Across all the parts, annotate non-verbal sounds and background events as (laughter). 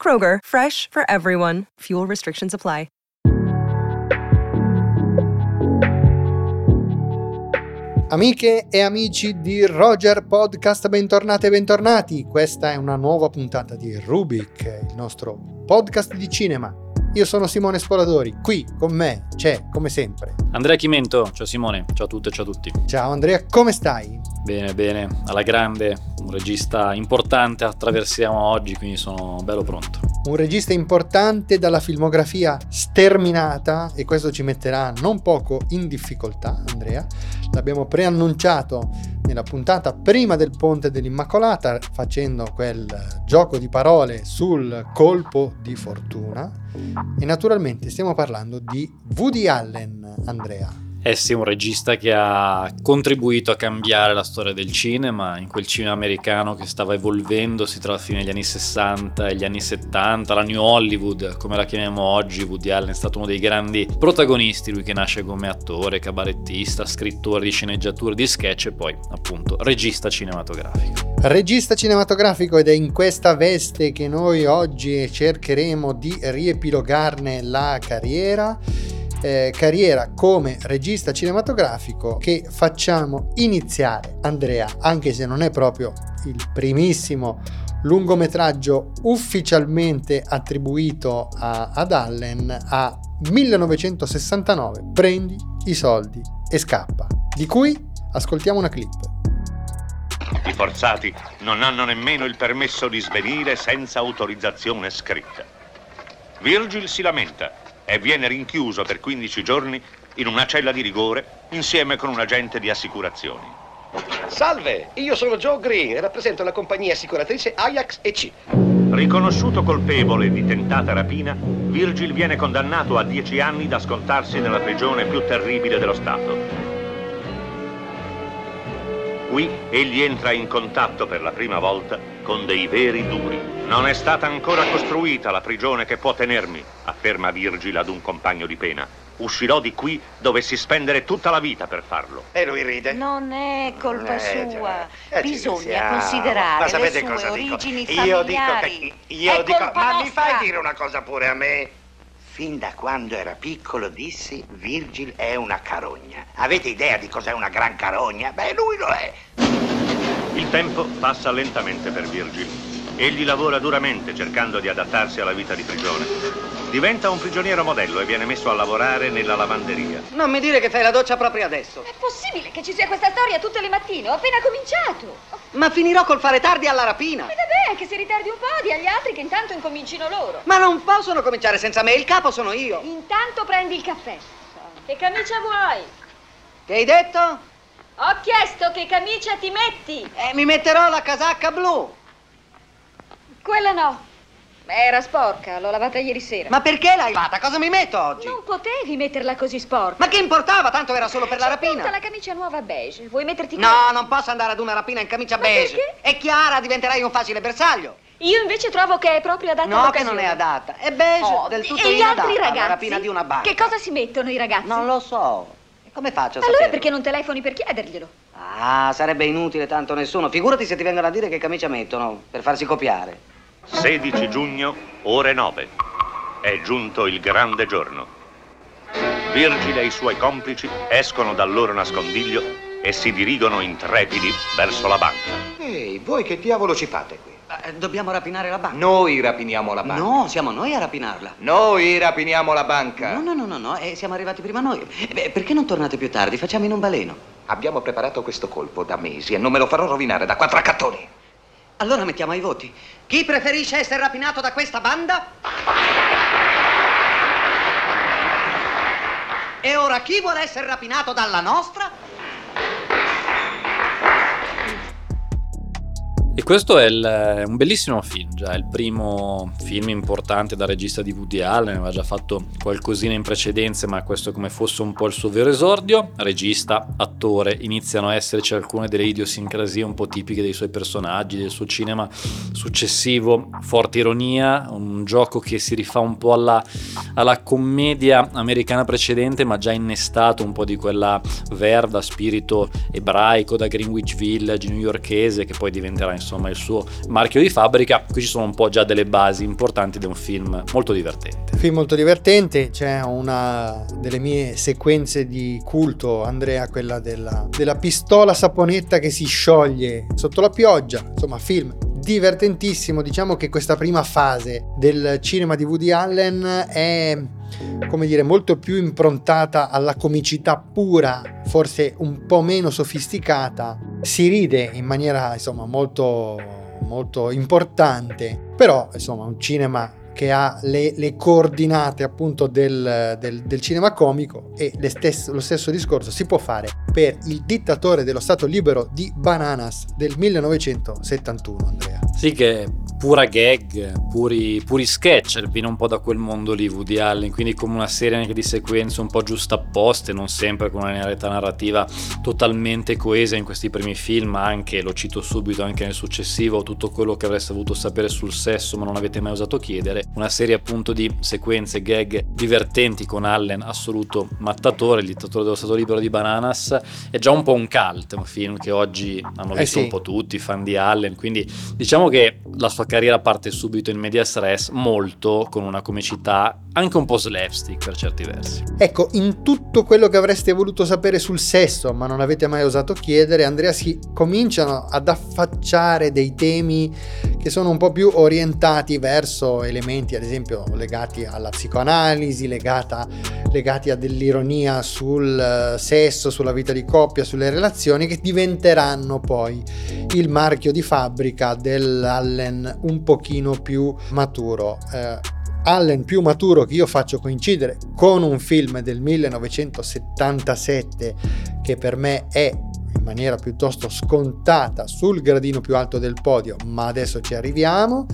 Kroger, fresh for everyone. Fuel restrictions apply. Amiche e amici di Roger Podcast, bentornate e bentornati. Questa è una nuova puntata di Rubik, il nostro podcast di cinema. Io sono Simone Spoladori, qui con me c'è, come sempre, Andrea Chimento, ciao Simone, ciao a tutte e ciao a tutti. Ciao Andrea, come stai? Bene, bene, alla grande, un regista importante attraversiamo oggi, quindi sono bello pronto. Un regista importante dalla filmografia sterminata e questo ci metterà non poco in difficoltà, Andrea. L'abbiamo preannunciato nella puntata prima del Ponte dell'Immacolata facendo quel gioco di parole sul colpo di fortuna e naturalmente stiamo parlando di Woody Allen, Andrea. Eh sì, un regista che ha contribuito a cambiare la storia del cinema, in quel cinema americano che stava evolvendosi tra la fine degli anni 60 e gli anni 70, la New Hollywood, come la chiamiamo oggi, Woody Allen è stato uno dei grandi protagonisti, lui che nasce come attore, cabarettista, scrittore di sceneggiature, di sketch e poi appunto regista cinematografico. Regista cinematografico ed è in questa veste che noi oggi cercheremo di riepilogarne la carriera eh, carriera come regista cinematografico che facciamo iniziare Andrea, anche se non è proprio il primissimo lungometraggio ufficialmente attribuito a, ad Allen, a 1969, Prendi i soldi e scappa, di cui ascoltiamo una clip. I forzati non hanno nemmeno il permesso di svenire senza autorizzazione scritta. Virgil si lamenta e viene rinchiuso per 15 giorni in una cella di rigore insieme con un agente di assicurazioni. Salve, io sono Joe Green e rappresento la compagnia assicuratrice Ajax EC. Riconosciuto colpevole di tentata rapina, Virgil viene condannato a 10 anni da scontarsi nella prigione più terribile dello Stato. Qui egli entra in contatto per la prima volta con dei veri duri. Non è stata ancora costruita la prigione che può tenermi, afferma Virgil ad un compagno di pena. Uscirò di qui dovessi spendere tutta la vita per farlo. E lui ride. Non è colpa Eh, sua. Eh, Bisogna considerare Ma le sapete sue cosa dico? origini Io dico familiari. che io È dico, colpa ma mi nostra. fai dire una cosa pure a me? Fin da quando era piccolo dissi Virgil è una carogna. Avete idea di cos'è una gran carogna? Beh, lui lo è. Il tempo passa lentamente per Virgil. Egli lavora duramente cercando di adattarsi alla vita di prigione. Diventa un prigioniero modello e viene messo a lavorare nella lavanderia. Non mi dire che fai la doccia proprio adesso. È possibile che ci sia questa storia tutte le mattine? Ho appena cominciato. Ma finirò col fare tardi alla rapina. E vabbè, che si ritardi un po', di agli altri che intanto incomincino loro. Ma non possono cominciare senza me, il capo sono io. Intanto prendi il caffè. Che camicia vuoi? Che hai detto? Ho chiesto che camicia ti metti. Eh, mi metterò la casacca blu. Quella no. Era sporca, l'ho lavata ieri sera. Ma perché l'hai lavata? Cosa mi metto oggi? non potevi metterla così sporca. Ma che importava? Tanto era solo per la rapina. tutta la camicia nuova beige. Vuoi metterti No, non posso andare ad una rapina in camicia Ma beige. perché? È chiara, diventerai un facile bersaglio. Io invece trovo che è proprio adatta No, che non è adatta. È beige, Oh, del tutto e gli altri ragazzi? rapina di una banca. Che cosa si mettono i ragazzi? Non lo so. E come faccio a Allora saperlo? perché non telefoni per chiederglielo? Ah, sarebbe inutile tanto nessuno. Figurati se ti vengono a dire che camicia mettono per farsi copiare. 16 giugno, ore 9. È giunto il grande giorno. Virgil e i suoi complici escono dal loro nascondiglio e si dirigono intrepidi verso la banca. Ehi, voi che diavolo ci fate qui? Eh, dobbiamo rapinare la banca. Noi rapiniamo la banca. No, siamo noi a rapinarla. Noi rapiniamo la banca. No, no, no, no, no, eh, siamo arrivati prima noi. Eh, beh, perché non tornate più tardi? Facciamo in un baleno. Abbiamo preparato questo colpo da mesi e non me lo farò rovinare da quattro accattoni. Allora mettiamo ai voti. Chi preferisce essere rapinato da questa banda? E ora chi vuole essere rapinato dalla nostra? E questo è il, un bellissimo film, già il primo film importante da regista di Woody Allen, aveva già fatto qualcosina in precedenza, ma questo come fosse un po' il suo vero esordio. Regista, attore, iniziano a esserci alcune delle idiosincrasie un po' tipiche dei suoi personaggi, del suo cinema successivo, forte ironia, un gioco che si rifà un po' alla, alla commedia americana precedente, ma già innestato un po' di quella verda, spirito ebraico da Greenwich Village, newyorkese, che poi diventerà insomma il suo marchio di fabbrica. Qui ci sono un po' già delle basi importanti di un film molto divertente. Film molto divertente, c'è una delle mie sequenze di culto, Andrea, quella della, della pistola saponetta che si scioglie sotto la pioggia, insomma film divertentissimo, diciamo che questa prima fase del cinema di Woody Allen è come dire molto più improntata alla comicità pura, forse un po' meno sofisticata si ride in maniera insomma molto, molto importante, però insomma un cinema che ha le, le coordinate appunto del, del, del cinema comico e stesso, lo stesso discorso si può fare per Il dittatore dello Stato libero di Bananas del 1971 Andrea. Sì che pura gag, puri, puri sketch, viene un po' da quel mondo lì Woody Allen, quindi come una serie anche di sequenze un po' giustapposte, non sempre con una linearità narrativa totalmente coesa in questi primi film, anche, lo cito subito, anche nel successivo, tutto quello che avreste voluto sapere sul sesso ma non avete mai osato chiedere, una serie appunto di sequenze gag divertenti con Allen, assoluto mattatore, il dittatore dello Stato Libero di Bananas, è già un po' un cult, un film che oggi hanno visto eh sì. un po' tutti, fan di Allen, quindi diciamo che la sua carriera parte subito in media stress, molto con una comicità anche un po' slapstick per certi versi. Ecco, in tutto quello che avreste voluto sapere sul sesso, ma non avete mai osato chiedere, Andrea si cominciano ad affacciare dei temi che sono un po' più orientati verso elementi, ad esempio, legati alla psicoanalisi, legata, legati a dell'ironia sul eh, sesso, sulla vita di coppia, sulle relazioni, che diventeranno poi il marchio di fabbrica dell'Allen un pochino più maturo. Eh, Allen più maturo che io faccio coincidere con un film del 1977 che per me è in maniera piuttosto scontata sul gradino più alto del podio, ma adesso ci arriviamo.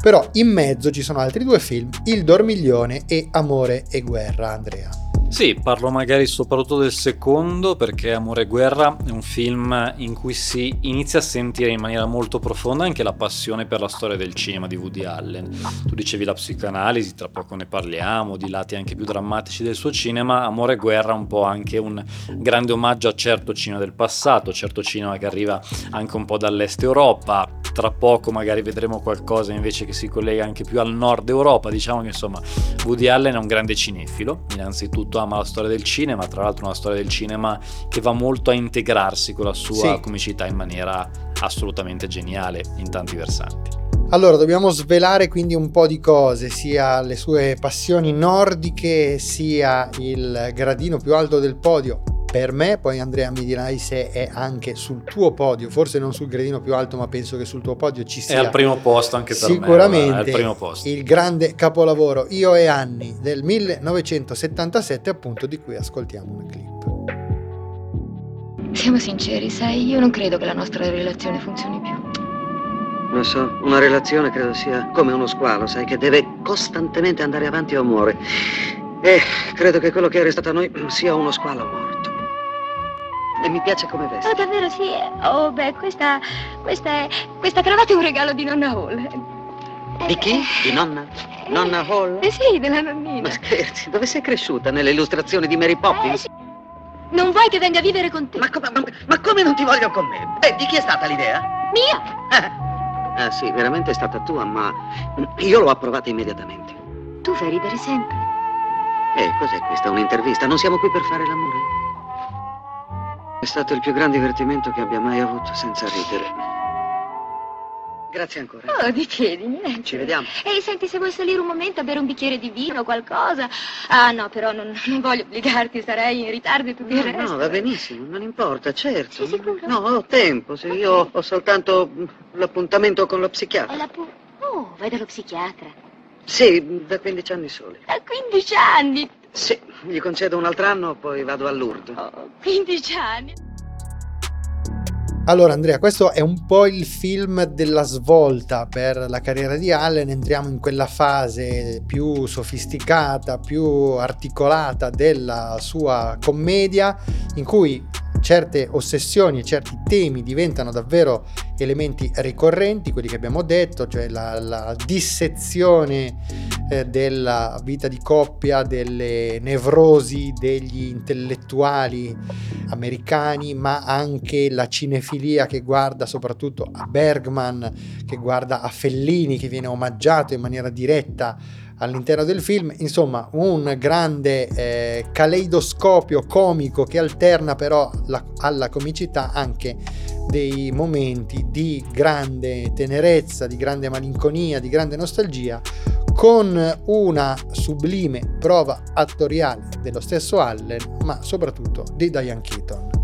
Però in mezzo ci sono altri due film, Il Dormiglione e Amore e Guerra, Andrea. Sì, parlo magari soprattutto del secondo perché Amore e Guerra è un film in cui si inizia a sentire in maniera molto profonda anche la passione per la storia del cinema di Woody Allen. Tu dicevi la psicoanalisi, tra poco ne parliamo, di lati anche più drammatici del suo cinema. Amore e Guerra è un po' anche un grande omaggio a certo cinema del passato, certo cinema che arriva anche un po' dall'est Europa. Tra poco magari vedremo qualcosa invece che si collega anche più al nord Europa. Diciamo che insomma Woody Allen è un grande cinefilo, innanzitutto ama la storia del cinema, tra l'altro una storia del cinema che va molto a integrarsi con la sua sì. comicità in maniera assolutamente geniale in tanti versanti. Allora, dobbiamo svelare quindi un po' di cose, sia le sue passioni nordiche, sia il gradino più alto del podio per me, poi Andrea mi dirai se è anche sul tuo podio, forse non sul gradino più alto, ma penso che sul tuo podio ci sia. È al primo posto anche per sicuramente me. Sicuramente il grande capolavoro Io e Anni del 1977, appunto di cui ascoltiamo una clip. Siamo sinceri, sai, io non credo che la nostra relazione funzioni più. Lo so, una relazione credo sia come uno squalo, sai, che deve costantemente andare avanti o muore. E credo che quello che è restato a noi sia uno squalo morto. E mi piace come veste. Oh, davvero sì? Oh, beh, questa, questa è, questa cravatta è un regalo di nonna Hall. Di chi? Di nonna? Nonna Hall? Eh sì, della nonnina. Ma scherzi, dove sei cresciuta? Nelle illustrazioni di Mary Poppins? Eh, sì. Non vuoi che venga a vivere con te? Ma, com- ma, ma come non ti voglio con me? Eh, di chi è stata l'idea? Mia! Eh. Ah sì, veramente è stata tua, ma io l'ho approvata immediatamente. Tu fai ridere sempre. Eh, cos'è questa? Un'intervista? Non siamo qui per fare l'amore? È stato il più grande divertimento che abbia mai avuto, senza ridere. Grazie ancora. Oh, di piedi, niente. Ci vediamo. Ehi, senti, se vuoi salire un momento a bere un bicchiere di vino o qualcosa. Ah, no, però non, non voglio obbligarti, sarei in ritardo e tu mi no, No, va benissimo, non importa, certo. Sei sicuro? No, ho tempo, se io ho soltanto l'appuntamento con lo psichiatra. E l'appunto? Oh, vai dallo psichiatra. Sì, da 15 anni soli. Da 15 anni? Sì, gli concedo un altro anno, poi vado a Lourdes. Oh, 15 anni. Allora Andrea, questo è un po' il film della svolta per la carriera di Allen, entriamo in quella fase più sofisticata, più articolata della sua commedia in cui certe ossessioni e certi temi diventano davvero elementi ricorrenti, quelli che abbiamo detto, cioè la, la dissezione eh, della vita di coppia, delle nevrosi degli intellettuali americani, ma anche la cinefilia che guarda soprattutto a Bergman, che guarda a Fellini, che viene omaggiato in maniera diretta all'interno del film, insomma un grande eh, caleidoscopio comico che alterna però la, alla comicità anche dei momenti di grande tenerezza, di grande malinconia, di grande nostalgia, con una sublime prova attoriale dello stesso Allen, ma soprattutto di Diane Keaton.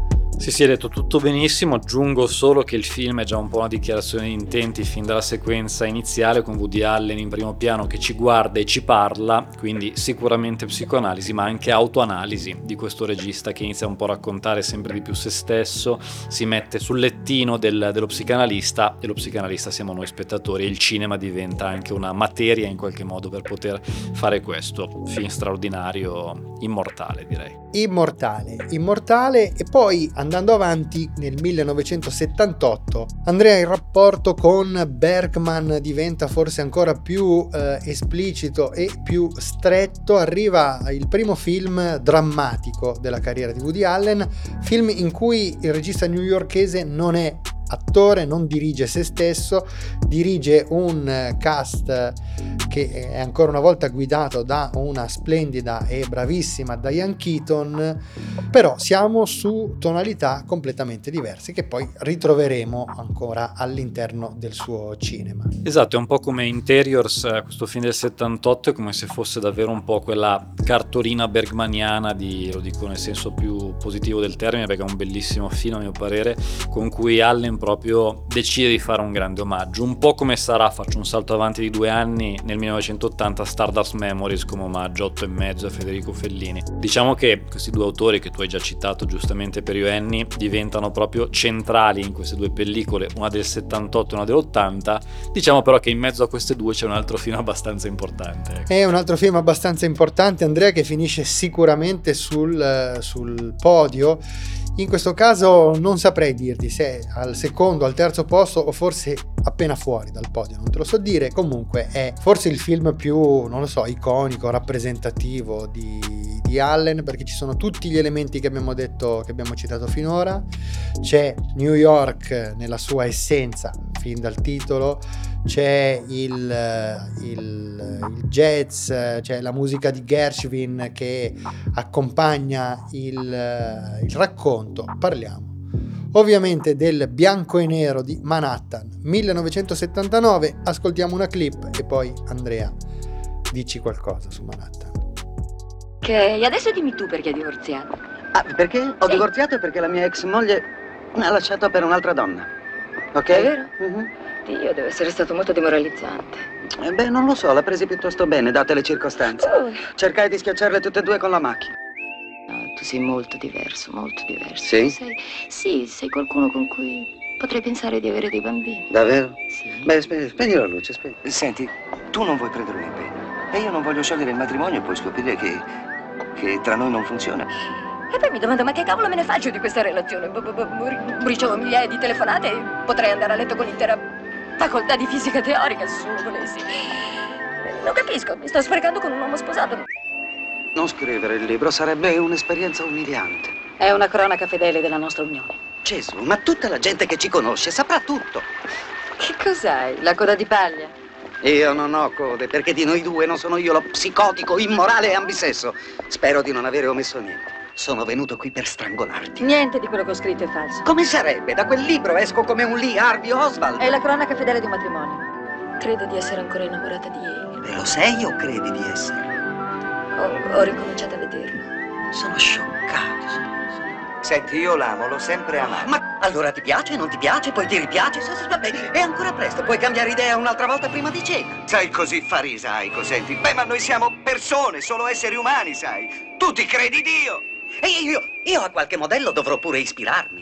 Sì, si è detto tutto benissimo, aggiungo solo che il film è già un po' una dichiarazione di intenti fin dalla sequenza iniziale con Woody Allen in primo piano che ci guarda e ci parla, quindi sicuramente psicoanalisi ma anche autoanalisi di questo regista che inizia un po' a raccontare sempre di più se stesso, si mette sul lettino del, dello psicanalista e lo psicanalista siamo noi spettatori e il cinema diventa anche una materia in qualche modo per poter fare questo, film straordinario, immortale direi. Immortale, immortale e poi andando avanti nel 1978 Andrea il rapporto con Bergman diventa forse ancora più eh, esplicito e più stretto. Arriva il primo film drammatico della carriera di Woody Allen film in cui il regista newyorkese non è attore, non dirige se stesso, dirige un cast che è ancora una volta guidato da una splendida e bravissima Diane Keaton, però siamo su tonalità completamente diverse che poi ritroveremo ancora all'interno del suo cinema. Esatto, è un po' come Interiors, eh, questo film del 78 è come se fosse davvero un po' quella cartolina bergmaniana di, lo dico nel senso più positivo del termine perché è un bellissimo film a mio parere, con cui Allen proprio decide di fare un grande omaggio, un po' come sarà, faccio un salto avanti di due anni, nel 1980 Stardust Memories come omaggio 8 e mezzo a Federico Fellini. Diciamo che questi due autori che tu hai già citato giustamente per io Annie diventano proprio centrali in queste due pellicole, una del 78 e una dell'80. Diciamo però che in mezzo a queste due c'è un altro film abbastanza importante. Ecco. È un altro film abbastanza importante, Andrea, che finisce sicuramente sul, sul podio in questo caso non saprei dirti se al secondo, al terzo posto o forse appena fuori dal podio, non te lo so dire. Comunque è forse il film più, non lo so, iconico, rappresentativo di, di Allen perché ci sono tutti gli elementi che abbiamo detto, che abbiamo citato finora. C'è New York nella sua essenza, fin dal titolo c'è il, il, il, jazz, c'è la musica di Gershwin che accompagna il, il racconto. Parliamo ovviamente del bianco e nero di Manhattan 1979. Ascoltiamo una clip e poi Andrea dici qualcosa su Manhattan. Ok, adesso dimmi tu perché hai divorziato. Ah, perché? Ho Sì. divorziato perché la mia ex moglie mi ha lasciato per un'altra donna. Ok? È vero? Mhm. Dio, deve essere stato molto demoralizzante. Eh, beh, non lo so, l'ha presi piuttosto bene, date le circostanze. Oh, Cercai di schiacciarle tutte e due con la macchina. no, tu sei molto diverso, molto diverso. Sì? Tu Sei, sì, sei qualcuno con cui potrei pensare di avere dei bambini. Davvero? Sì. Beh, spe- spegni la luce, spegni. Senti, tu non vuoi prendere un impegno. E io non voglio sciogliere il matrimonio e poi scoprire che. che tra noi non funziona. E poi mi domando, ma che cavolo me ne faccio di questa relazione? B- b- b- ricevo migliaia di telefonate e potrei andare a letto con l'intera facoltà di fisica teorica, se solo volessi. Non capisco, mi sto sprecando con un uomo sposato. Non scrivere il libro sarebbe un'esperienza umiliante. È una cronaca fedele della nostra unione. Gesù, ma tutta la gente che ci conosce saprà tutto. Che cos'hai? La coda di paglia? Io non ho code, perché di noi due non sono io lo psicotico, immorale e ambisesso. Spero di non avere omesso niente. Sono venuto qui per strangolarti. Niente di quello che ho scritto è falso. Come sarebbe? Da quel libro esco come un Lee Harvey Oswald. È la cronaca fedele di un matrimonio. Credo di essere ancora innamorata di Amy. E lo sei o credi di essere? Ho, ho ricominciato a vederlo. Sono scioccato. sono- Senti, io l'amo, l'ho sempre amato. Ma allora ti piace, non ti piace, poi ti ripiace? Sì, sì, Vabbè, è ancora presto, puoi cambiare idea un'altra volta prima di cena. Sei così farisaico, senti. Beh, ma noi siamo persone, solo esseri umani, sai. Tu ti credi Dio? E io, io a qualche modello dovrò pure ispirarmi.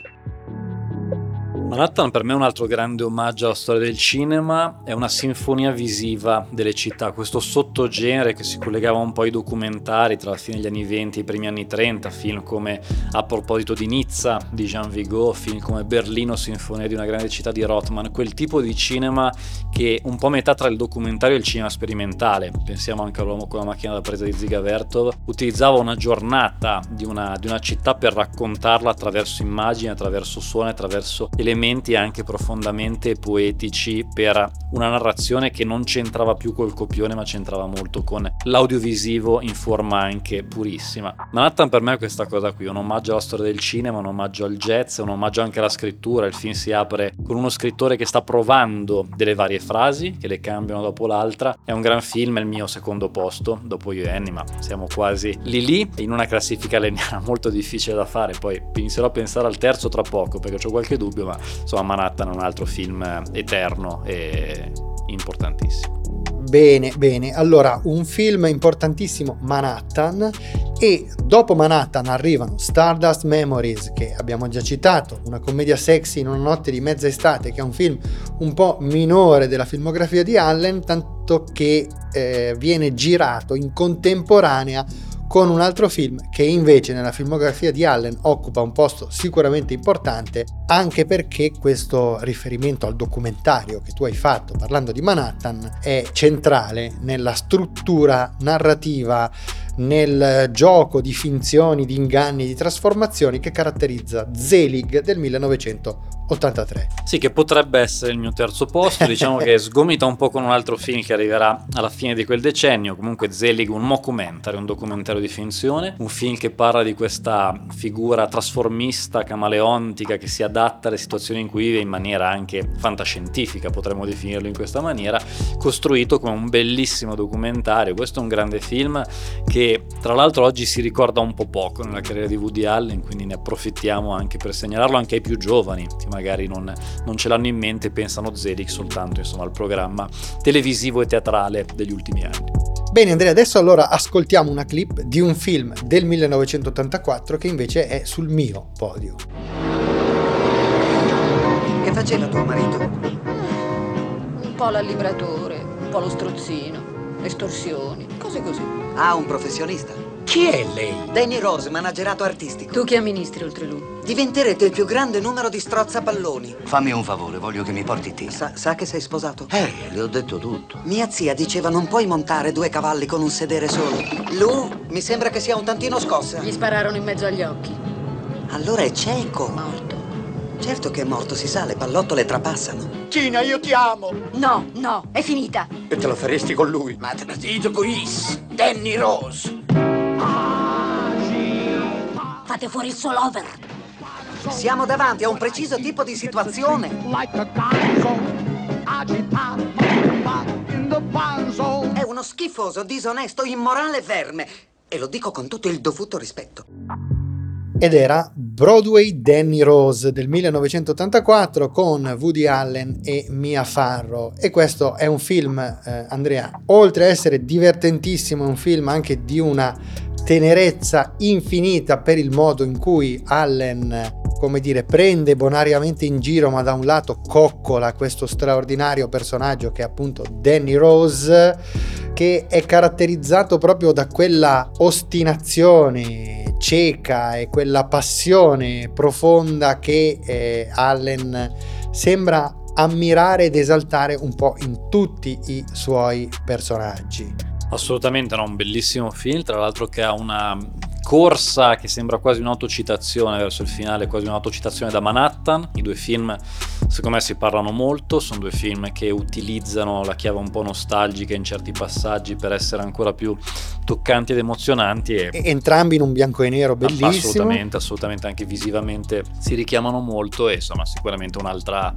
Manhattan per me è un altro grande omaggio alla storia del cinema, è una sinfonia visiva delle città, questo sottogenere che si collegava un po' ai documentari tra la fine degli anni 20 e i primi anni 30, film come A proposito di Nizza di Jean Vigo, film come Berlino, Sinfonia di una grande città di Rothman, quel tipo di cinema che un po' metà tra il documentario e il cinema sperimentale, pensiamo anche all'uomo con la macchina da presa di Ziga Vertov, utilizzava una giornata di una, di una città per raccontarla attraverso immagini, attraverso suoni, attraverso elementi elementi anche profondamente poetici per una narrazione che non c'entrava più col copione ma c'entrava molto con l'audiovisivo in forma anche purissima. Manhattan per me è questa cosa qui, un omaggio alla storia del cinema, un omaggio al jazz, un omaggio anche alla scrittura, il film si apre con uno scrittore che sta provando delle varie frasi che le cambiano dopo l'altra, è un gran film, è il mio secondo posto dopo io e Annie, ma siamo quasi lì lì. In una classifica (laughs) lineare molto difficile da fare, poi inizierò a pensare al terzo tra poco perché ho qualche dubbio, ma insomma Manhattan è un altro film eterno e importantissimo. Bene, bene. Allora, un film importantissimo, Manhattan, e dopo Manhattan arrivano Stardust Memories, che abbiamo già citato, una commedia sexy in una notte di mezza estate, che è un film un po' minore della filmografia di Allen, tanto che eh, viene girato in contemporanea con un altro film che invece nella filmografia di Allen occupa un posto sicuramente importante, anche perché questo riferimento al documentario che tu hai fatto parlando di Manhattan è centrale nella struttura narrativa nel gioco di finzioni, di inganni, di trasformazioni che caratterizza Zelig del 1983. Sì, che potrebbe essere il mio terzo posto, diciamo che (laughs) sgomita un po' con un altro film che arriverà alla fine di quel decennio, comunque Zelig un mockumentary, un documentario di finzione, un film che parla di questa figura trasformista, camaleontica, che si adatta alle situazioni in cui vive in maniera anche fantascientifica, potremmo definirlo in questa maniera, costruito come un bellissimo documentario, questo è un grande film che che tra l'altro oggi si ricorda un po' poco nella carriera di Woody Allen, quindi ne approfittiamo anche per segnalarlo anche ai più giovani, che magari non, non ce l'hanno in mente e pensano Zelig soltanto insomma, al programma televisivo e teatrale degli ultimi anni. Bene Andrea, adesso allora ascoltiamo una clip di un film del 1984 che invece è sul mio podio. Che faceva tuo marito? Un po' l'allibratore, un po' lo strozzino, estorsioni, cose così. Ah, un professionista. Chi è lei? Danny Rose, managerato artistico. Tu che amministri oltre lui? Diventerete il più grande numero di strozzapalloni. Fammi un favore, voglio che mi porti te. Sa, sa che sei sposato? Eh, le ho detto tutto. Mia zia diceva non puoi montare due cavalli con un sedere solo. Lu, mi sembra che sia un tantino scossa. Gli spararono in mezzo agli occhi. Allora è cieco. Morto. Certo che è morto, si sa, le pallottole trapassano. Cina, io ti amo! No, no, è finita. E te lo faresti con lui? Ma te lo con Danny Rose. Fate fuori il suo lover. Siamo davanti a un preciso tipo di situazione. È uno schifoso, disonesto, immorale verme. E lo dico con tutto il dovuto rispetto ed era Broadway Danny Rose del 1984 con Woody Allen e Mia Farrow. E questo è un film, eh, Andrea, oltre a essere divertentissimo, è un film anche di una tenerezza infinita per il modo in cui Allen come dire, prende bonariamente in giro, ma da un lato coccola questo straordinario personaggio che è appunto Danny Rose, che è caratterizzato proprio da quella ostinazione cieca e quella passione profonda che eh, Allen sembra ammirare ed esaltare un po' in tutti i suoi personaggi. Assolutamente, no, un bellissimo film, tra l'altro che ha una corsa che sembra quasi un'autocitazione verso il finale, quasi un'autocitazione da Manhattan. I due film secondo me si parlano molto, sono due film che utilizzano la chiave un po' nostalgica in certi passaggi per essere ancora più toccanti ed emozionanti. E... Entrambi in un bianco e nero bellissimo. Assolutamente, assolutamente, anche visivamente si richiamano molto e insomma sicuramente un'altra,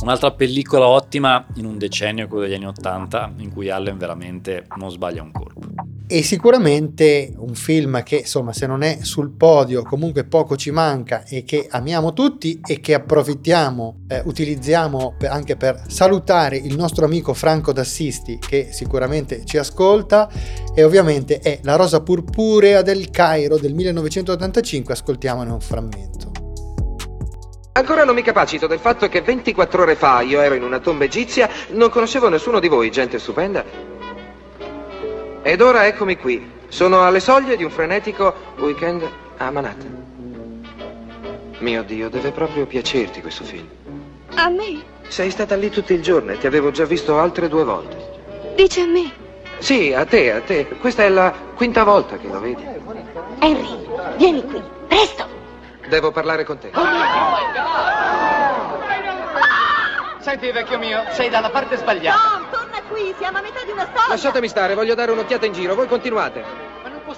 un'altra pellicola ottima in un decennio, quello degli anni Ottanta, in cui Allen veramente non sbaglia un colpo e sicuramente un film che insomma se non è sul podio comunque poco ci manca e che amiamo tutti e che approfittiamo, eh, utilizziamo per, anche per salutare il nostro amico Franco D'Assisti che sicuramente ci ascolta e ovviamente è La Rosa Purpurea del Cairo del 1985, ascoltiamone un frammento. Ancora non mi capacito del fatto che 24 ore fa io ero in una tomba egizia, non conoscevo nessuno di voi, gente stupenda. Ed ora eccomi qui. Sono alle soglie di un frenetico weekend a Manhattan. Mio Dio, deve proprio piacerti questo film. A me? Sei stata lì tutto il giorno e ti avevo già visto altre due volte. Dice a me. Sì, a te, a te. Questa è la quinta volta che lo vedi. Henry, vieni qui, presto! Devo parlare con te. Senti, vecchio mio, sei dalla parte sbagliata. Tom, torna qui, siamo a metà di una storia. Lasciatemi stare, voglio dare un'occhiata in giro, voi continuate.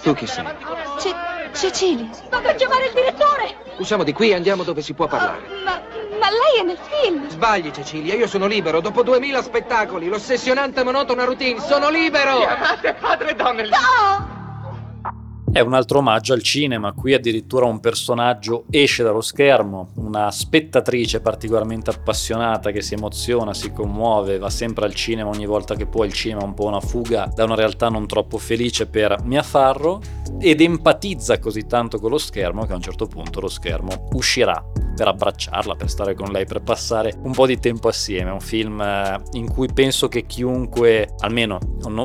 Tu chi sei? C'è Cecilia. Sto per chiamare il direttore. Usciamo di qui e andiamo dove si può parlare. Ma, ma lei è nel film. Sbagli, Cecilia, io sono libero. Dopo duemila spettacoli, l'ossessionante monotona routine, sono libero! Chiamate padre Donnelly. No! È un altro omaggio al cinema, qui addirittura un personaggio esce dallo schermo, una spettatrice particolarmente appassionata che si emoziona, si commuove, va sempre al cinema ogni volta che può, il cinema è un po' una fuga da una realtà non troppo felice per Mia Farro ed empatizza così tanto con lo schermo che a un certo punto lo schermo uscirà per abbracciarla, per stare con lei, per passare un po' di tempo assieme. È un film eh, in cui penso che chiunque, almeno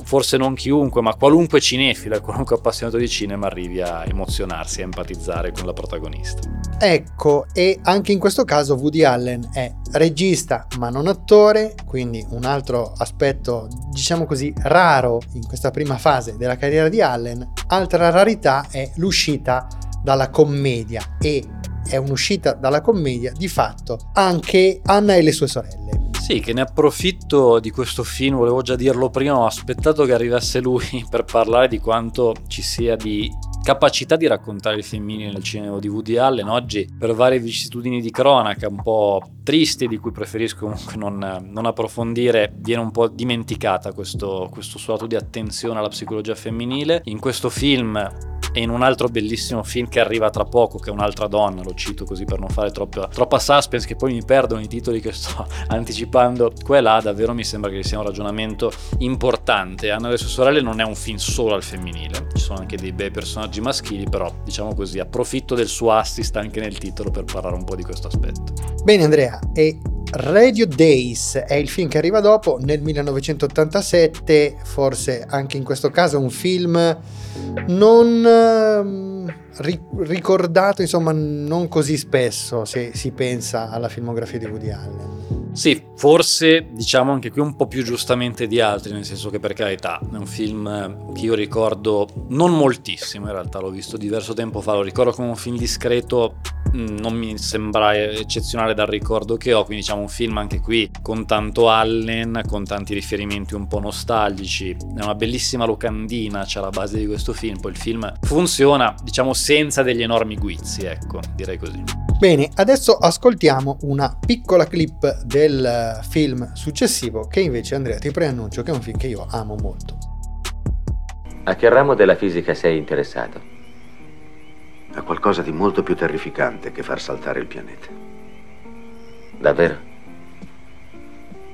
forse non chiunque, ma qualunque cinefilo, (laughs) qualunque appassionato di cinema arrivi a emozionarsi, a empatizzare con la protagonista. Ecco, e anche in questo caso Woody Allen è regista ma non attore, quindi un altro aspetto, diciamo così, raro in questa prima fase della carriera di Allen. Altra rarità è l'uscita dalla commedia e è un'uscita dalla commedia di fatto anche Anna e le sue sorelle. Sì, che ne approfitto di questo film, volevo già dirlo prima, ho aspettato che arrivasse lui (laughs) per parlare di quanto ci sia di capacità di raccontare il femminile nel cinema di Woody Allen oggi per varie vicissitudini di cronaca un po' tristi di cui preferisco comunque non, non approfondire viene un po' dimenticata questo, questo suo lato di attenzione alla psicologia femminile in questo film e in un altro bellissimo film che arriva tra poco, che è un'altra donna, lo cito così per non fare troppa, troppa suspense, che poi mi perdono i titoli che sto (laughs) anticipando qua là, davvero mi sembra che sia un ragionamento importante. Anna e le sue sorelle non è un film solo al femminile, ci sono anche dei bei personaggi maschili, però diciamo così, approfitto del suo assist anche nel titolo per parlare un po' di questo aspetto. Bene Andrea, e Radio Days è il film che arriva dopo, nel 1987, forse anche in questo caso un film non ehm, ricordato, insomma, non così spesso se si pensa alla filmografia di Woody Allen. Sì, forse diciamo anche qui un po' più giustamente di altri, nel senso che per carità è un film che io ricordo non moltissimo, in realtà l'ho visto diverso tempo fa, lo ricordo come un film discreto, mm, non mi sembra eccezionale dal ricordo che ho, quindi diciamo un film anche qui con tanto Allen, con tanti riferimenti un po' nostalgici, è una bellissima locandina, c'è la base di questo film, poi il film funziona diciamo senza degli enormi guizzi, ecco, direi così. Bene, adesso ascoltiamo una piccola clip del film successivo che invece Andrea ti preannuncio che è un film che io amo molto. A che ramo della fisica sei interessato? A qualcosa di molto più terrificante che far saltare il pianeta. Davvero?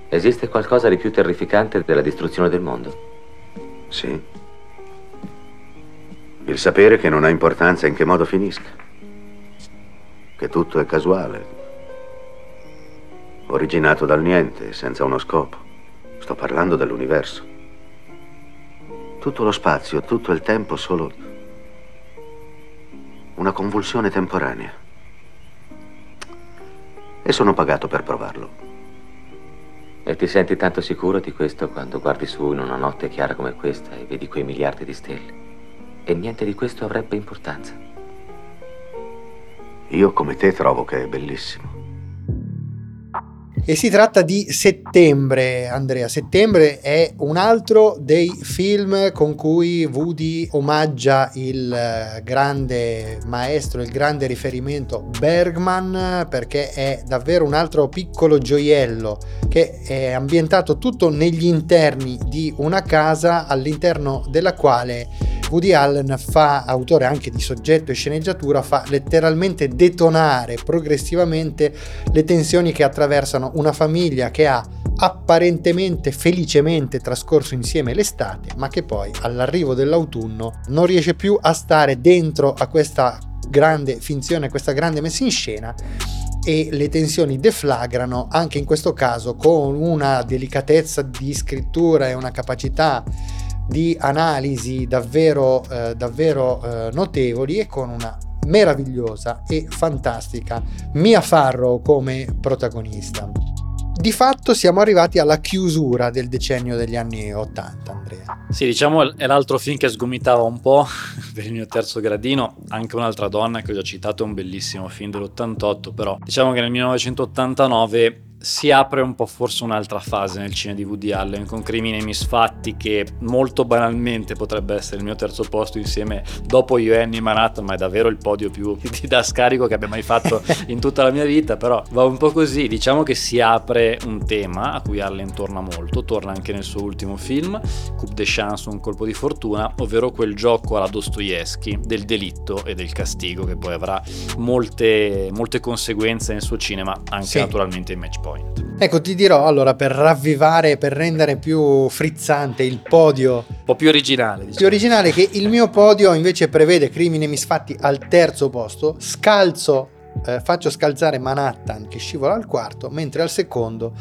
Esiste qualcosa di più terrificante della distruzione del mondo? Sì. Il sapere che non ha importanza in che modo finisca che tutto è casuale, originato dal niente, senza uno scopo. Sto parlando dell'universo. Tutto lo spazio, tutto il tempo, solo una convulsione temporanea. E sono pagato per provarlo. E ti senti tanto sicuro di questo quando guardi su in una notte chiara come questa e vedi quei miliardi di stelle? E niente di questo avrebbe importanza. Io come te trovo che è bellissimo. E si tratta di Settembre, Andrea. Settembre è un altro dei film con cui Woody omaggia il eh, grande maestro, il grande riferimento Bergman, perché è davvero un altro piccolo gioiello che è ambientato tutto negli interni di una casa all'interno della quale Woody Allen fa, autore anche di soggetto e sceneggiatura, fa letteralmente detonare progressivamente le tensioni che attraversano una famiglia che ha apparentemente felicemente trascorso insieme l'estate, ma che poi all'arrivo dell'autunno non riesce più a stare dentro a questa grande finzione, a questa grande messa in scena e le tensioni deflagrano anche in questo caso con una delicatezza di scrittura e una capacità di analisi davvero, eh, davvero eh, notevoli e con una meravigliosa e fantastica Mia Farrow come protagonista. Di fatto siamo arrivati alla chiusura del decennio degli anni 80, Andrea. Sì, diciamo è l'altro film che sgomitava un po' (laughs) per il mio terzo gradino, anche un'altra donna che ho già citato, è un bellissimo film dell'88, però diciamo che nel 1989 si apre un po' forse un'altra fase nel cinema di Woody Allen con Crimini e Misfatti che molto banalmente potrebbe essere il mio terzo posto insieme dopo Io e Annie Manhattan ma è davvero il podio più da scarico che abbia mai fatto (laughs) in tutta la mia vita però va un po' così diciamo che si apre un tema a cui Allen torna molto torna anche nel suo ultimo film Coupe de Chance un colpo di fortuna ovvero quel gioco alla Dostoevsky del delitto e del castigo che poi avrà molte, molte conseguenze nel suo cinema anche sì. naturalmente in match point point. Ecco, ti dirò allora per ravvivare, per rendere più frizzante il podio. Un po' più originale. Diciamo. Più originale che il mio podio invece prevede crimini e misfatti al terzo posto, scalzo, eh, faccio scalzare Manhattan che scivola al quarto, mentre al secondo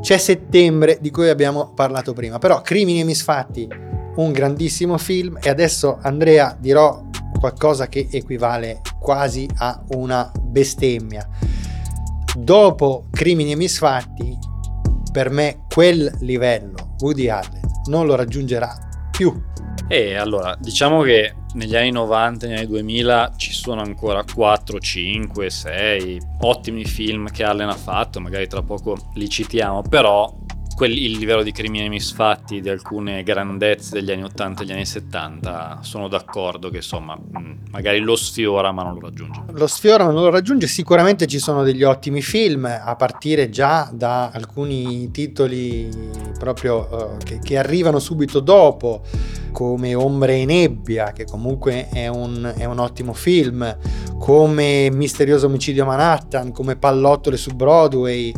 c'è settembre di cui abbiamo parlato prima. Però crimini e misfatti, un grandissimo film e adesso Andrea dirò qualcosa che equivale quasi a una bestemmia dopo Crimini e Misfatti, per me quel livello Woody Allen non lo raggiungerà più. E allora, diciamo che negli anni 90, negli anni 2000 ci sono ancora 4, 5, 6 ottimi film che Allen ha fatto, magari tra poco li citiamo, però quel, il livello di crimini misfatti di alcune grandezze degli anni 80 e degli anni 70 sono d'accordo che insomma mm, magari lo sfiora ma non lo raggiunge. Lo sfiora ma non lo raggiunge. Sicuramente ci sono degli ottimi film a partire già da alcuni titoli proprio uh, che, che, arrivano subito dopo come Ombre e Nebbia che comunque è un, è un ottimo film come Misterioso omicidio Manhattan come Pallottole su Broadway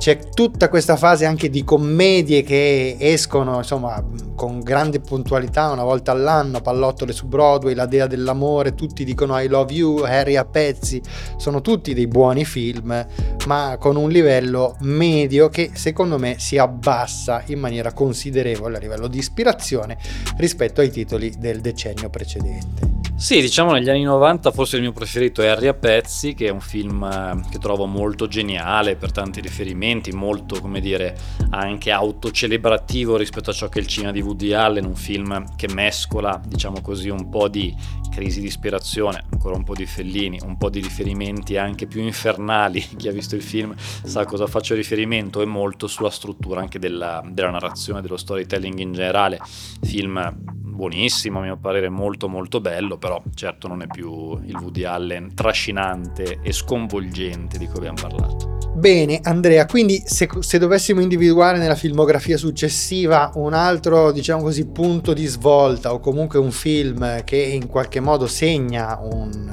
c'è tutta questa fase anche di commedie che escono insomma con grande puntualità una volta all'anno, pallottole su Broadway, La Dea dell'amore, tutti dicono I love you, Harry a pezzi, sono tutti dei buoni film, ma con un livello medio che secondo me si abbassa in maniera considerevole a livello di ispirazione rispetto ai titoli del decennio precedente. Sì, diciamo negli anni 90 forse il mio preferito è Harry a pezzi, che è un film eh, che trovo molto geniale per tanti riferimenti, molto, come dire, anche autocelebrativo rispetto a ciò che è il cinema di Woody Allen, un film che mescola, diciamo così, un po' di crisi di ispirazione, ancora un po' di Fellini, un po' di riferimenti anche più infernali, (laughs) chi ha visto il film sa a cosa faccio riferimento, e molto sulla struttura anche della, della narrazione, dello storytelling in generale, film buonissimo, a mio parere molto molto bello, però certo non è più il Woody Allen trascinante e sconvolgente di cui abbiamo parlato. Bene, Andrea, quindi se, se, dovessimo individuare nella filmografia successiva un altro, diciamo così, punto di svolta o comunque un film che in qualche modo segna un,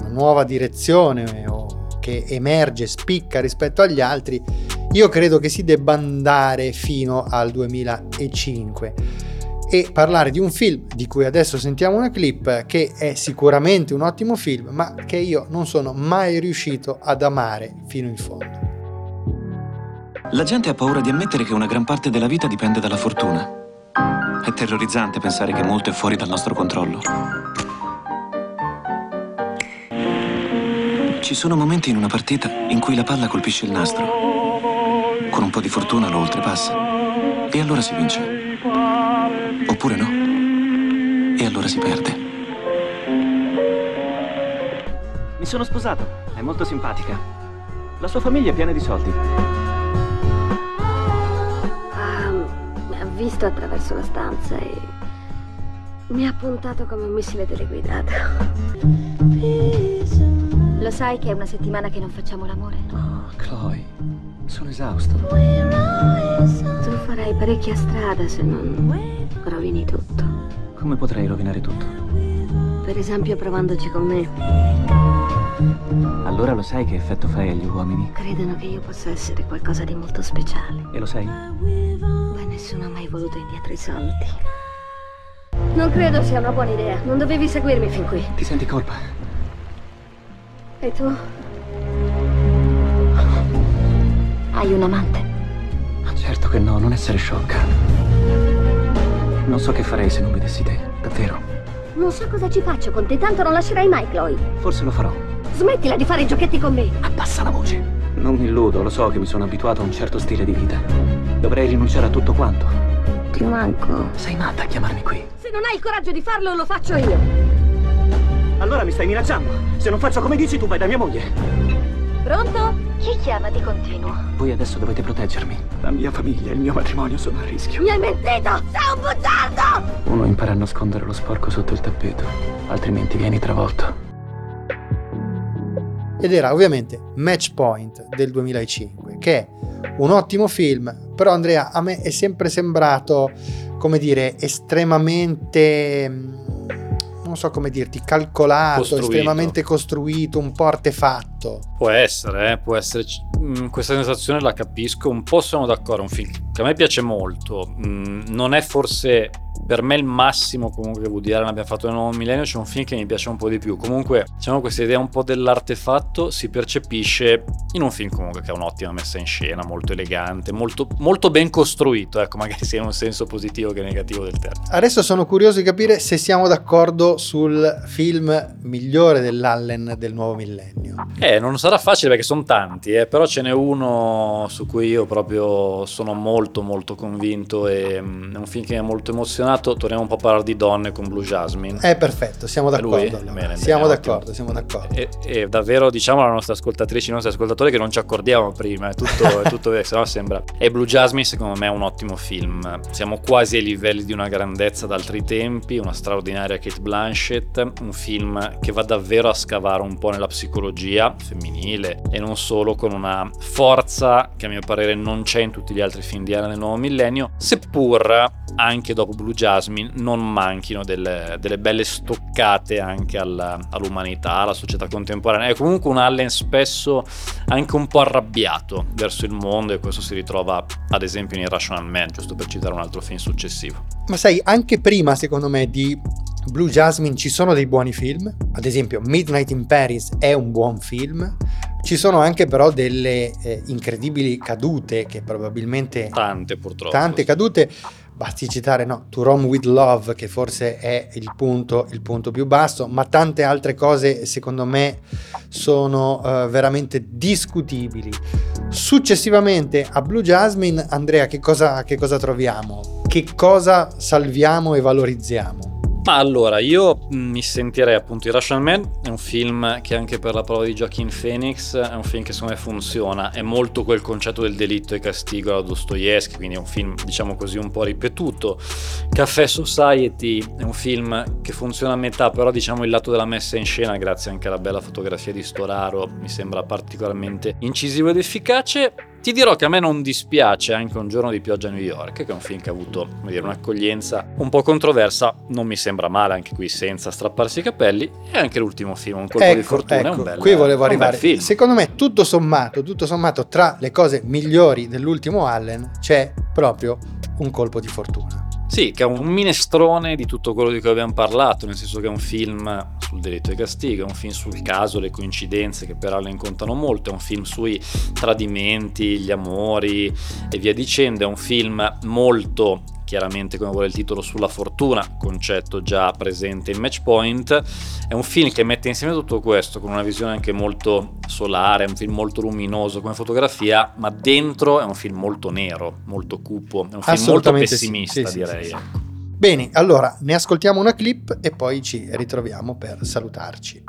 una nuova direzione o che emerge, spicca rispetto agli altri, io credo che si debba andare fino al 2005 e parlare di un film di cui adesso sentiamo una clip che è sicuramente un ottimo film ma che io non sono mai riuscito ad amare fino in fondo. La gente ha paura di ammettere che una gran parte della vita dipende dalla fortuna. È terrorizzante pensare che molto è fuori dal nostro controllo. Ci sono momenti in una partita in cui la palla colpisce il nastro. Con un po' di fortuna lo oltrepassa. E allora si vince. Oppure no. E allora si perde. Mi sono sposato. È molto simpatica. La sua famiglia è piena di soldi. Ah, mi ha visto attraverso la stanza e mi ha puntato come un missile teleguidato. Lo sai che è una settimana che non facciamo l'amore? Oh, Chloe, sono esausto. Tu farai parecchia strada se non rovini tutto. Come potrei rovinare tutto? Per esempio provándoci con me. Allora lo sai che effetto fai agli uomini? Credono che io possa essere qualcosa di molto speciale. E lo sai? Beh, nessuno ha mai voluto indietro i soldi. Non credo sia una buona idea. Non dovevi seguirmi fin qui. Ti senti colpa? E tu? Hai un amante? Certo che no, non essere sciocca. Non so che farei se non vedessi te, davvero. Non so cosa ci faccio con te, tanto non lascerai mai Chloe. Forse lo farò. Smettila di fare i giochetti con me. Abbassa la voce. Non mi illudo, lo so che mi sono abituato a un certo stile di vita. Dovrei rinunciare a tutto quanto. Ti manco. Sei matta a chiamarmi qui. Se non hai il coraggio di farlo, lo faccio io. Allora mi stai minacciando. Se non faccio come dici tu vai da mia moglie. Pronto? Chi chiama di continuo? Voi adesso dovete proteggermi. La mia famiglia e il mio matrimonio sono a rischio. Mi hai mentito! Sei un bugiardo! Uno impara a nascondere lo sporco sotto il tappeto, altrimenti vieni travolto. Ed era ovviamente Match Point del 2005, che è un ottimo film, però Andrea a me è sempre sembrato, come dire, estremamente non so come dirti, calcolato, Costruito. estremamente costruito, un po' artefatto. Può essere, eh, può essere. Mm, questa sensazione la capisco, un po' sono d'accordo, è un film che a me piace molto, Mm, non è forse per me il massimo comunque che Woody Allen abbia fatto nel nuovo millennio, c'è un film che mi piace un po' di più, comunque diciamo questa idea un po' dell'artefatto si percepisce in un film comunque che ha un'ottima messa in scena, molto elegante, molto, molto ben costruito, ecco magari sia in un senso positivo che negativo del termine. Adesso sono curioso di capire se siamo d'accordo sul film migliore dell'Allen del nuovo millennio. Eh, non sarà facile perché sono tanti, eh, però ce n'è uno su cui io proprio sono molto molto convinto e mm, è un film che mi ha molto emozionato. Torniamo un po' a parlare di donne con Blue Jasmine. È perfetto, siamo È lui? d'accordo. allora. Bene, siamo bene, d'accordo, ottimo. siamo d'accordo. E, e davvero diciamo alla nostra ascoltatrice, ai nostri ascoltatori che non ci accordiamo prima, è tutto, è (laughs) tutto vero, se no sembra. E Blue Jasmine secondo me è un ottimo film, siamo quasi ai livelli di una grandezza d'altri tempi, una straordinaria Kate Blanchett, un film che va davvero a scavare un po' nella psicologia femminile e non solo con una forza che a mio parere non c'è in tutti gli altri film di Allen nel nuovo millennio, seppur anche dopo Blue Jasmine non manchino delle, delle belle stoccate anche alla- all'umanità, alla società contemporanea. È comunque un Allen spesso anche un po' arrabbiato verso il mondo e questo si ritrova ad esempio in Irrational Man, giusto per citare un altro film successivo. Ma sai, anche prima, secondo me, di Blue Jasmine ci sono dei buoni film. Ad esempio, Midnight in Paris è un buon film. Ci sono anche però delle eh, incredibili cadute che probabilmente... Tante purtroppo. Tante cadute. Basti citare no, To Rome with Love, che forse è il punto, il punto più basso, ma tante altre cose secondo me sono eh, veramente discutibili. Successivamente a Blue Jasmine, Andrea, che cosa, che cosa troviamo? Che cosa salviamo e valorizziamo? Ma allora, io mh, mi sentirei appunto Irrational Man, è un film che anche per la prova di Joaquin Phoenix è un film che secondo me funziona, è molto quel concetto del delitto e castigo alla Dostoevsky, quindi è un film diciamo così un po' ripetuto. Caffè Society è un film che funziona a metà, però diciamo il lato della messa in scena, grazie anche alla bella fotografia di Storaro, mi sembra particolarmente incisivo ed efficace. Ti dirò che a me non dispiace anche Un giorno di pioggia a New York, che è un film che ha avuto dire, un'accoglienza un po' controversa, non mi sembra male anche qui senza strapparsi i capelli, e anche l'ultimo film, Un colpo di fortuna, è un bel qui volevo arrivare. film. Secondo me, tutto sommato, tutto sommato, tra le cose migliori dell'ultimo Allen c'è proprio un colpo di fortuna. Sì, che è un minestrone di tutto quello di cui abbiamo parlato, nel senso che è un film sul delitto e castigo, è un film sul caso, le coincidenze che per Allen contano molto, è un film sui tradimenti, gli amori e via dicendo, è un film molto chiaramente come vuole il titolo sulla fortuna, concetto già presente in Match Point, è un film che mette insieme tutto questo con una visione anche molto solare, è un film molto luminoso come fotografia, ma dentro è un film molto nero, molto cupo, è un film molto pessimista sì, sì, direi. sì. Bene, allora ne ascoltiamo una clip e poi ci ritroviamo per salutarci.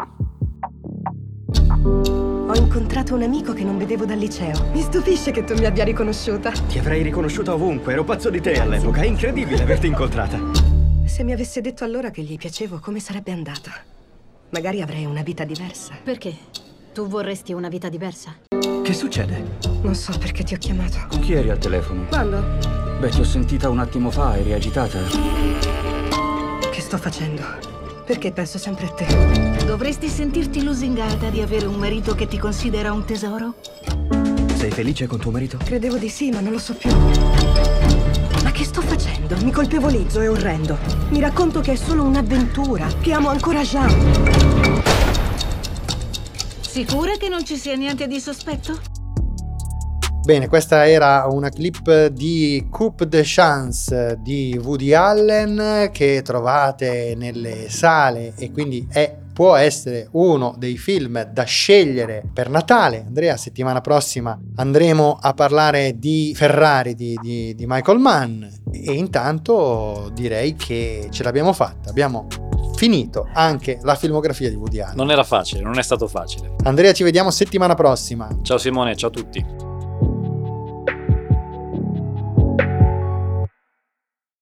Ho incontrato un amico che non vedevo dal liceo. Mi stupisce che tu mi abbia riconosciuta. Ti avrei riconosciuta ovunque, ero pazzo di te all'epoca. È incredibile averti incontrata. Se mi avesse detto allora che gli piacevo, come sarebbe andata? Magari avrei una vita diversa. Perché? Tu vorresti una vita diversa? Che succede? Non so perché ti ho chiamato. Con chi eri al telefono? Quando? Beh, ti ho sentita un attimo fa, eri agitata. Che sto facendo? Perché penso sempre a te. Dovresti sentirti lusingata di avere un marito che ti considera un tesoro? Sei felice con tuo marito? Credevo di sì, ma non lo so più. Ma che sto facendo? Mi colpevolizzo, è orrendo. Mi racconto che è solo un'avventura, che amo ancora Jean. Sicura che non ci sia niente di sospetto? Bene, questa era una clip di Coupe de Chance di Woody Allen che trovate nelle sale e quindi è può essere uno dei film da scegliere per Natale. Andrea, settimana prossima andremo a parlare di Ferrari di, di, di Michael Mann e intanto direi che ce l'abbiamo fatta. Abbiamo finito anche la filmografia di Woody Allen. Non era facile, non è stato facile. Andrea, ci vediamo settimana prossima. Ciao Simone, ciao a tutti.